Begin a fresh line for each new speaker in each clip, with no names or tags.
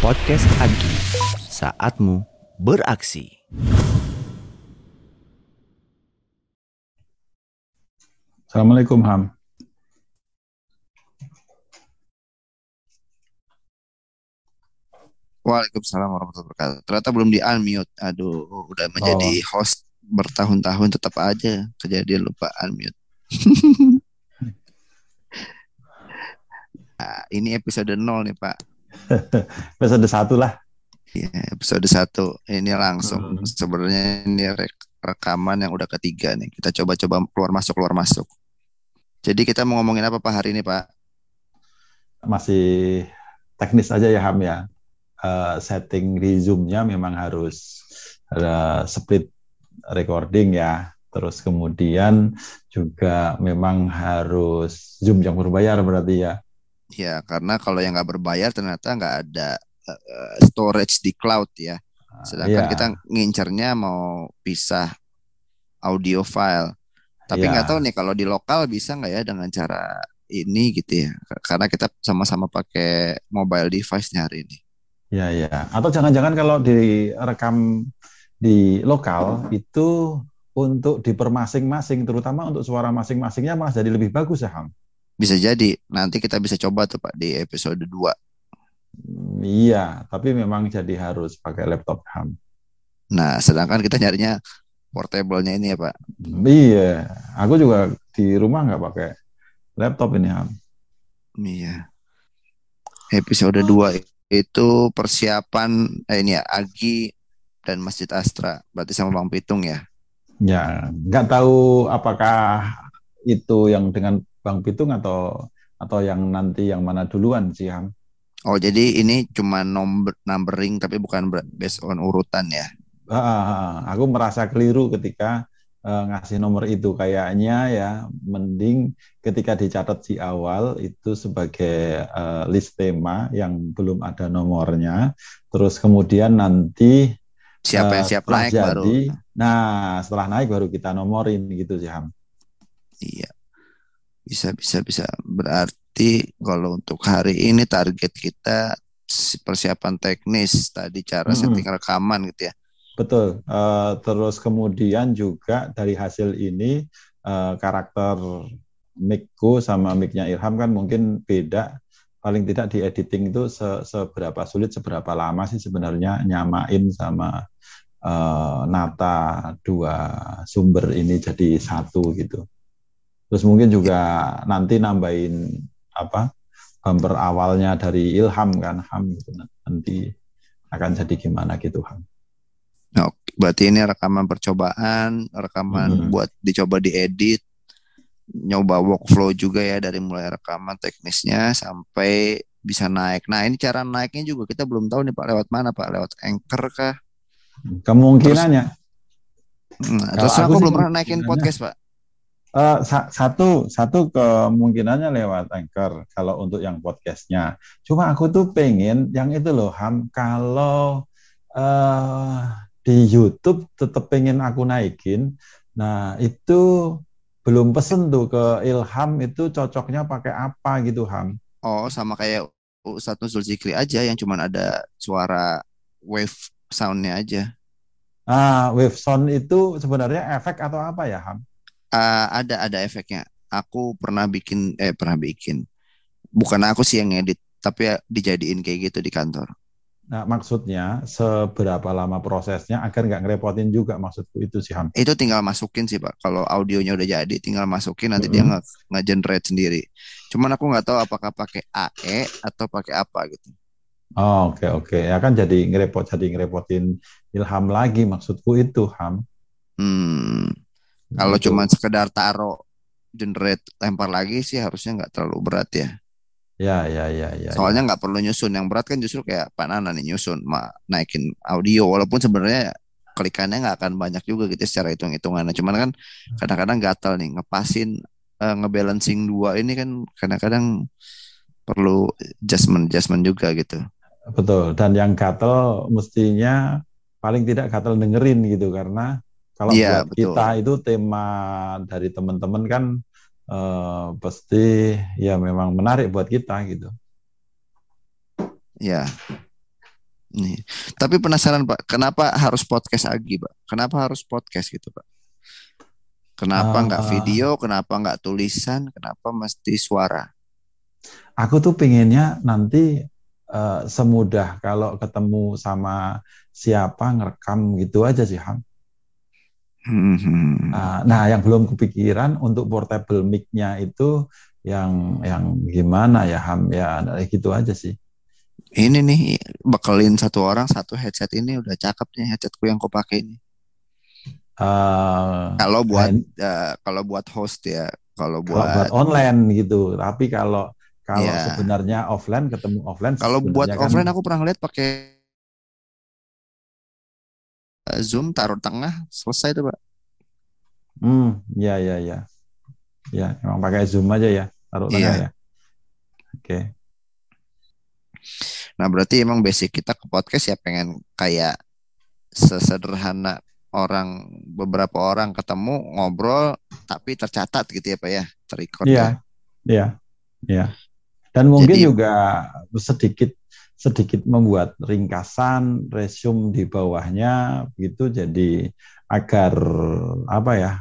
Podcast Agi, saatmu beraksi.
Assalamualaikum Ham.
Waalaikumsalam warahmatullahi wabarakatuh. Ternyata belum di unmute. Aduh, udah menjadi host bertahun-tahun tetap aja kejadian lupa unmute. nah, ini episode 0 nih Pak.
Episode satu lah.
Iya, episode 1. Ini langsung
Hmm.
sebenarnya ini rek- rekaman yang udah ketiga nih. Kita coba-coba keluar masuk keluar masuk. Jadi kita mau ngomongin apa Pak hari ini Pak?
Masih teknis aja ya Ham ya. Eh, setting di Zoom-nya memang harus ada split recording ya. Terus kemudian juga memang harus Zoom yang berbayar berarti ya.
Ya, karena kalau yang nggak berbayar ternyata nggak ada eh, storage di cloud ya. Sedangkan
Iya.
kita ngincernya mau pisah audio file. Tapi
Iya.
nggak tahu nih kalau di lokal bisa nggak ya dengan cara ini gitu ya. Karena kita sama-sama pakai mobile device nih hari ini.
Ya, ya. Atau jangan-jangan kalau direkam di lokal itu untuk di per masing-masing, terutama untuk suara masing-masingnya malah jadi lebih bagus ya, Ham.
Bisa jadi nanti kita bisa coba tuh Pak di episode 2.
Hmm, Iya, tapi memang jadi harus pakai laptop, Ham.
Nah, sedangkan kita nyarinya portable-nya ini ya Pak.
Iya, aku juga di rumah nggak pakai laptop ini, Ham.
Iya. Episode 2 itu persiapan eh ini ya Agi dan Masjid Astra. Berarti sama Bang Pitung ya.
Ya, nggak tahu apakah itu yang dengan Bang Pitung atau atau yang nanti yang mana duluan sih, Ham.
Oh, jadi ini cuma nomor numbering tapi bukan based on urutan ya.
Ah. aku merasa keliru ketika eh, ngasih nomor itu kayaknya ya mending ketika dicatat di awal itu sebagai eh, list tema yang belum ada nomornya terus kemudian nanti
Siapa yang
eh,
siap naik baru.
jadi nah setelah naik baru kita nomorin gitu sih Ham
Iya. Bisa bisa bisa. Berarti kalau untuk hari ini target kita si- persiapan teknis tadi cara
Mm-mm.
setting rekaman gitu ya.
betul Eh, terus kemudian juga dari hasil ini eh, karakter mic-ku sama mic-nya Ilham kan mungkin beda paling tidak di editing itu se- seberapa sulit seberapa lama sih sebenarnya nyamain sama eh, nata dua sumber ini jadi satu gitu terus mungkin juga nanti nambahin apa bumper awalnya dari Ilham kan Ham gitu nanti akan jadi gimana gitu Ham
Nah, oke. berarti ini rekaman percobaan, rekaman
Mm.
buat dicoba diedit, nyoba workflow juga ya dari mulai rekaman teknisnya sampai bisa naik. Nah, ini cara naiknya juga kita belum tahu nih Pak lewat mana Pak? Lewat Anchor kah?
kemungkinannya
Hmm,
Kalau
terus
aku
belum pernah naikin podcast Pak.
Eh, sa- satu satu kemungkinannya lewat Anchor kalau untuk yang podcastnya. Cuma aku tuh pengen yang itu loh Ham kalau eh di YouTube tetap pengen aku naikin. Nah itu belum pesen tuh ke Ilham itu cocoknya pakai apa gitu Ham.
Oh, sama kayak Ustadz Nuzul Zikri aja yang cuman ada suara wave soundnya aja.
Ah wave sound itu sebenarnya efek atau apa ya Ham?
Ah, ada ada efeknya. Aku pernah bikin eh pernah bikin. Bukan aku sih yang ngedit, tapi ya dijadiin kayak gitu di kantor.
Nah maksudnya seberapa lama prosesnya agar nggak ngerepotin juga maksudku itu sih Ham.
Itu tinggal masukin sih Pak. Kalau audionya udah jadi, tinggal masukin nanti dia
Mhm.
nge nge-generate sendiri. Cuman aku nggak tahu apakah pakai AE atau pakai apa gitu.
Oh, oke oke ya kan jadi ngerepot jadi ngerepotin Ilham lagi maksudku itu Ham.
Hmm, kalau
Gitu.
cuman sekedar taruh generate lempar lagi sih harusnya nggak terlalu berat ya.
ya ya ya ya.
Soalnya nggak perlu nyusun. Yang berat kan justru kayak Pak Nana nih nyusun, ma naikin audio. Walaupun sebenarnya klikannya nggak akan banyak juga gitu secara hitung-hitungannya. Cuman kan kadang-kadang gatal nih ngepasin, eh, ngebalancing dua ini kan kadang-kadang perlu adjustment-adjustment juga gitu.
Betul. Dan yang gatel mestinya paling tidak gatel dengerin gitu karena kalau
Iya,
buat
betul.
kita itu tema dari teman-teman kan eh, pasti ya memang menarik buat kita gitu.
Ya. Nih. Tapi penasaran Pak, kenapa harus podcast Agi Pak? Kenapa harus podcast gitu Pak? Kenapa nggak
Ah.
video? Kenapa nggak tulisan? Kenapa mesti suara?
Aku tuh pengennya nanti eh, semudah kalau ketemu sama siapa ngerekam gitu aja sih Ham.
Hmm.
Nah, nah, yang belum kepikiran untuk portable mic-nya itu yang yang gimana ya Ham ya gitu aja sih.
Ini nih bekelin satu orang satu headset ini udah cakep nih headsetku yang kau pakai ini.
Eh,
Kalau buat eh, kalau buat host ya, kalau
kalau buat
buat
online gitu. Tapi kalau kalau
Iya.
sebenarnya offline ketemu offline
kalau buat
kan-
offline aku pernah lihat pakai Zoom taruh tengah selesai tuh Pak.
Hmm, ya ya ya. Ya, emang pakai Zoom aja ya, taruh tengah
Iya.
ya. Oke.
Nah, berarti emang basic kita ke podcast ya pengen kayak sesederhana orang beberapa orang ketemu ngobrol tapi tercatat gitu ya Pak ya, terrecord
Iya,
ya.
iya, iya. Dan mungkin
Jadi-
juga sedikit sedikit membuat ringkasan resume di bawahnya begitu jadi agar apa ya?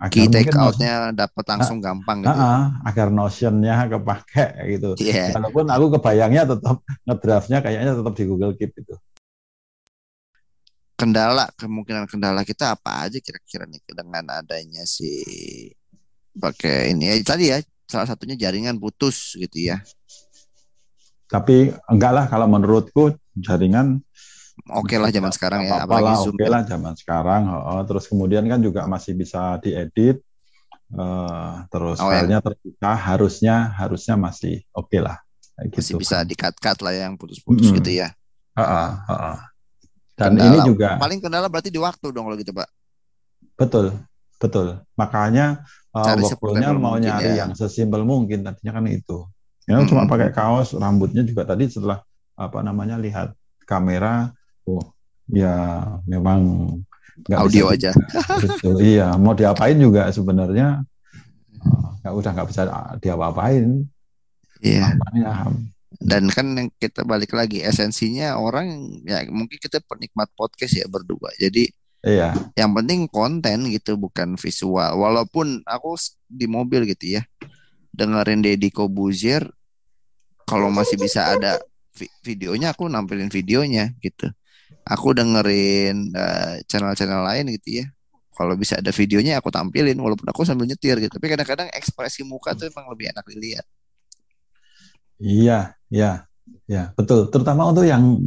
Agar
Key take out-nya dapat langsung gampang gitu.
Ah, ah, agar notionnya kepake gitu.
Iya.
Walaupun aku kebayangnya tetap ngedraftnya kayaknya tetap di Google Keep itu.
Kendala, kemungkinan kendala kita apa aja kira-kira nih dengan adanya si pakai ini ya tadi ya salah satunya jaringan putus gitu ya.
Tapi enggak lah kalau menurutku jaringan
Oke lah zaman sekarang ya,
apa
apalagi
oke
ya.
lah zaman sekarang. oh, terus kemudian kan juga masih bisa diedit. eh, terus
Oh, ya.
filenya terbuka harusnya harusnya masih oke lah. Kayak
Masih
gitu.
bisa di-cut-cut lah yang putus-putus
Mm-mm.
gitu ya.
Ha-ha, ha-ha. Dan
Kendala-
ini juga
Paling kendala berarti di waktu dong kalau gitu, Pak.
betul betul. Makanya uh,
seportable
mau nyari
ya.
yang sesimpel mungkin tadinya kan itu. Ya cuma
Mm-mm.
pakai kaos, rambutnya juga tadi setelah apa namanya lihat kamera, oh ya memang nggak
Audio
bisa
aja.
Betul, iya. Mau diapain juga sebenarnya eh, nggak udah nggak bisa diapa-apain.
Iya. Dan kan yang kita balik lagi esensinya orang ya mungkin kita penikmat podcast ya berdua. Jadi
Iya,
yang penting konten gitu bukan visual. Walaupun aku di mobil gitu ya dengerin Deddy Kobuzier kalau masih bisa ada vi- videonya aku nampilin videonya gitu. Aku dengerin eh, channel-channel lain gitu ya. Kalau bisa ada videonya aku tampilin walaupun aku sambil nyetir gitu. Tapi kadang-kadang ekspresi muka tuh emang lebih enak dilihat.
iya, iya, ya betul. Terutama untuk yang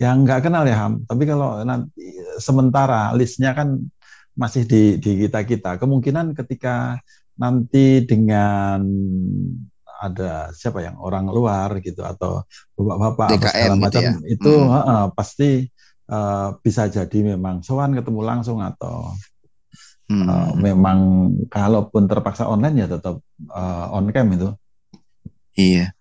yang nggak kenal ya ham. Tapi kalau nanti sementara listnya kan masih di di kita kita. Kemungkinan ketika nanti dengan ada siapa yang orang luar gitu atau bapak-bapak segala
gitu
macam
ya.
itu
Hmm.
heeh, pasti eh, bisa jadi memang sowan ketemu langsung atau
Hmm.
Uh, memang kalaupun terpaksa online ya tetap uh, on cam itu.
Iya.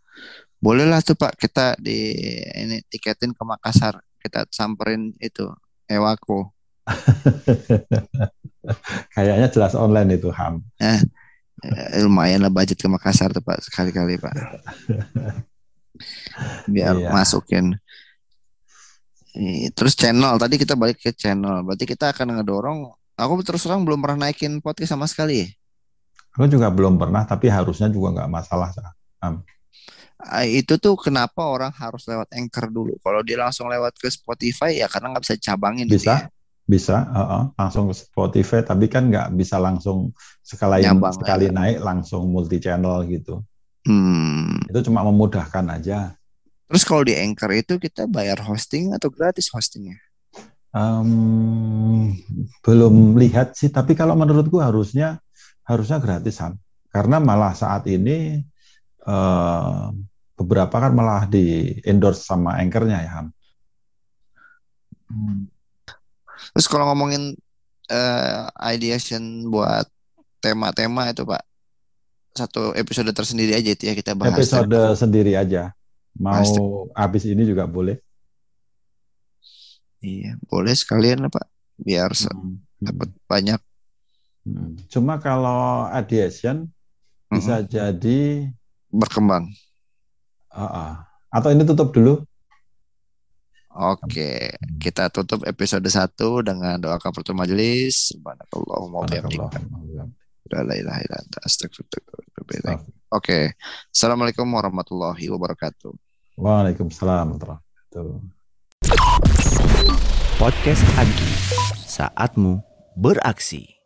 Bolehlah tuh Pak kita di ini tiketin ke Makassar. Kita samperin itu Ewako.
Kayaknya jelas online itu Ham.
Eh, lumayan lah budget ke Makassar tuh Pak sekali-kali Pak. Biar
Iya.
masukin. Terus channel tadi kita balik ke channel. Berarti kita akan ngedorong. Aku terus terang belum pernah naikin podcast sama sekali.
Aku juga belum pernah, tapi harusnya juga nggak masalah.
Ah, Itu tuh kenapa orang harus lewat Anchor dulu. Kalau dia langsung lewat ke Spotify ya karena nggak bisa cabangin gitu
Bisa,
ya.
Bisa, uh-uh, langsung ke Spotify, tapi kan nggak bisa langsung sekali
Nyambang,
sekali
ya.
naik langsung multi channel gitu.
Hmm.
Itu cuma memudahkan aja.
Terus kalau di Anchor itu kita bayar hosting atau gratis hostingnya?
Em, belum lihat sih, tapi kalau menurutku harusnya harusnya gratis Ham. Karena malah saat ini eh, beberapa kan malah di endorse sama anchornya ya Ham.
Terus kalau ngomongin eh, ideation buat tema-tema itu Pak, satu episode tersendiri aja itu ya kita bahas.
Episode sendiri aja. Mau
Pasti.
habis ini juga boleh.
Iya, boleh sekalian lah Pak, biar
Hmm.
dapat banyak.
Hmm. Cuma kalau ideation bisa jadi
berkembang.
ah, ah. atau ini tutup dulu.
Oke, kita tutup episode 1 dengan doa kafaratul majelis. Subhanakallahumma wa bihamdika. La ilaha illa anta astaghfiruka wa atubu ilaik. Oke. Assalamualaikum warahmatullahi wabarakatuh.
Waalaikumsalam warahmatullahi wabarakatuh.
Podcast Agi, saatmu beraksi.